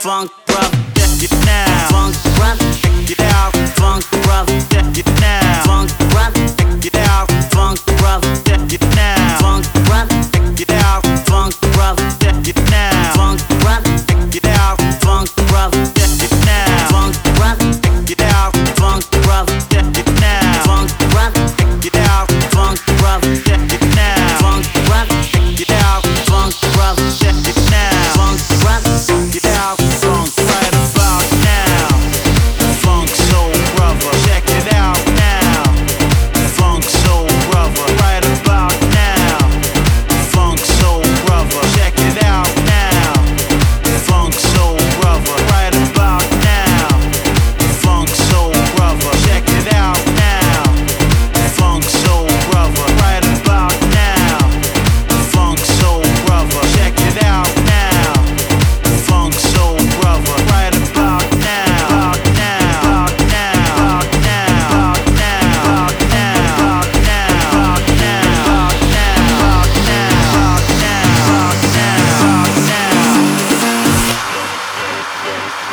Funk, rough,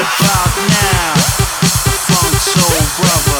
about now? Funk Soul Brother.